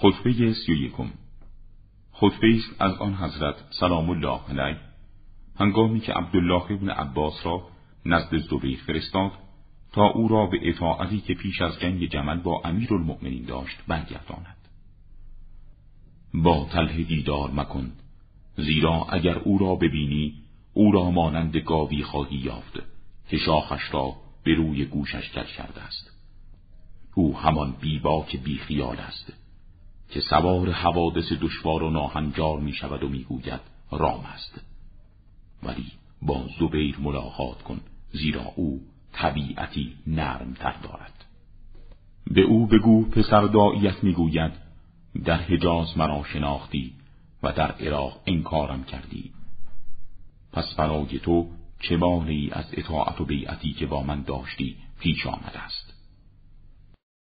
خطبه سی و یکم. خطبه است از آن حضرت سلام الله علیه. هنگامی که عبدالله ابن عباس را نزد زبیر فرستاد تا او را به اطاعتی که پیش از جنگ جمل با امیر المؤمنین داشت برگرداند. با تله دیدار مکن زیرا اگر او را ببینی او را مانند گاوی خواهی یافت که شاخش را به روی گوشش کج کرده است. او همان بیباک بیخیال است. که سوار حوادث دشوار و ناهنجار می شود و می‌گوید رام است. ولی با زبیر ملاقات کن زیرا او طبیعتی نرم تر دارد. به او بگو پسر داییت می‌گوید در حجاز مرا شناختی و در عراق انکارم کردی. پس برای تو چه از اطاعت و بیعتی که با من داشتی پیش آمده است؟